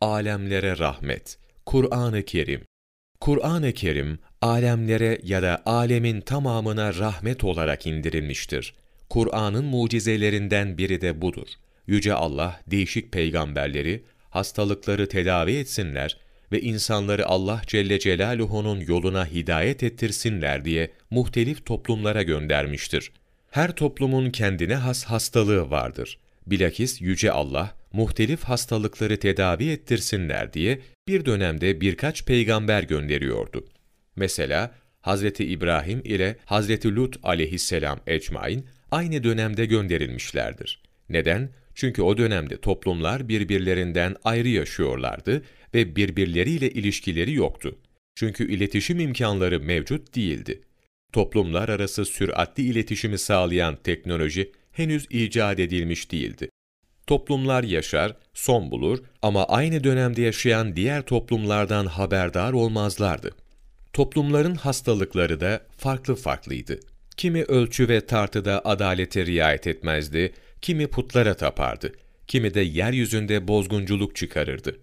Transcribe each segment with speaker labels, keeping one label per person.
Speaker 1: alemlere rahmet. Kur'an-ı Kerim Kur'an-ı Kerim, alemlere ya da alemin tamamına rahmet olarak indirilmiştir. Kur'an'ın mucizelerinden biri de budur. Yüce Allah, değişik peygamberleri, hastalıkları tedavi etsinler ve insanları Allah Celle Celaluhu'nun yoluna hidayet ettirsinler diye muhtelif toplumlara göndermiştir. Her toplumun kendine has hastalığı vardır. Bilakis Yüce Allah, muhtelif hastalıkları tedavi ettirsinler diye bir dönemde birkaç peygamber gönderiyordu. Mesela Hazreti İbrahim ile Hazreti Lut aleyhisselam ecmain aynı dönemde gönderilmişlerdir. Neden? Çünkü o dönemde toplumlar birbirlerinden ayrı yaşıyorlardı ve birbirleriyle ilişkileri yoktu. Çünkü iletişim imkanları mevcut değildi. Toplumlar arası süratli iletişimi sağlayan teknoloji henüz icat edilmiş değildi. Toplumlar yaşar, son bulur ama aynı dönemde yaşayan diğer toplumlardan haberdar olmazlardı. Toplumların hastalıkları da farklı farklıydı. Kimi ölçü ve tartıda adalete riayet etmezdi, kimi putlara tapardı, kimi de yeryüzünde bozgunculuk çıkarırdı.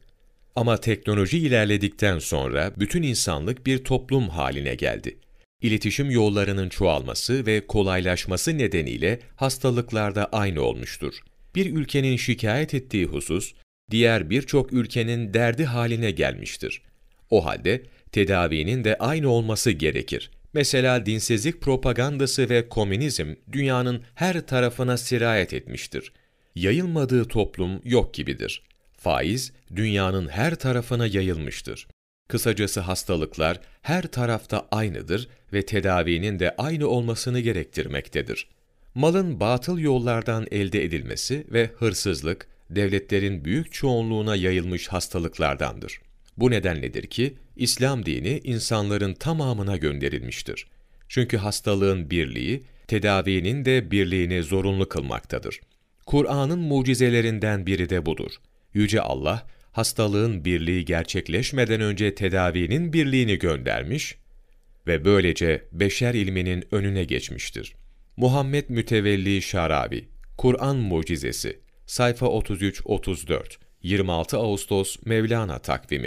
Speaker 1: Ama teknoloji ilerledikten sonra bütün insanlık bir toplum haline geldi. İletişim yollarının çoğalması ve kolaylaşması nedeniyle hastalıklarda aynı olmuştur. Bir ülkenin şikayet ettiği husus, diğer birçok ülkenin derdi haline gelmiştir. O halde tedavinin de aynı olması gerekir. Mesela dinsizlik propagandası ve komünizm dünyanın her tarafına sirayet etmiştir. Yayılmadığı toplum yok gibidir. Faiz dünyanın her tarafına yayılmıştır. Kısacası hastalıklar her tarafta aynıdır ve tedavinin de aynı olmasını gerektirmektedir. Malın batıl yollardan elde edilmesi ve hırsızlık, devletlerin büyük çoğunluğuna yayılmış hastalıklardandır. Bu nedenledir ki, İslam dini insanların tamamına gönderilmiştir. Çünkü hastalığın birliği, tedavinin de birliğini zorunlu kılmaktadır. Kur'an'ın mucizelerinden biri de budur. Yüce Allah, hastalığın birliği gerçekleşmeden önce tedavinin birliğini göndermiş ve böylece beşer ilminin önüne geçmiştir. Muhammed Mütevelli Şarabi, Kur'an Mucizesi, sayfa 33-34, 26 Ağustos Mevlana takvimi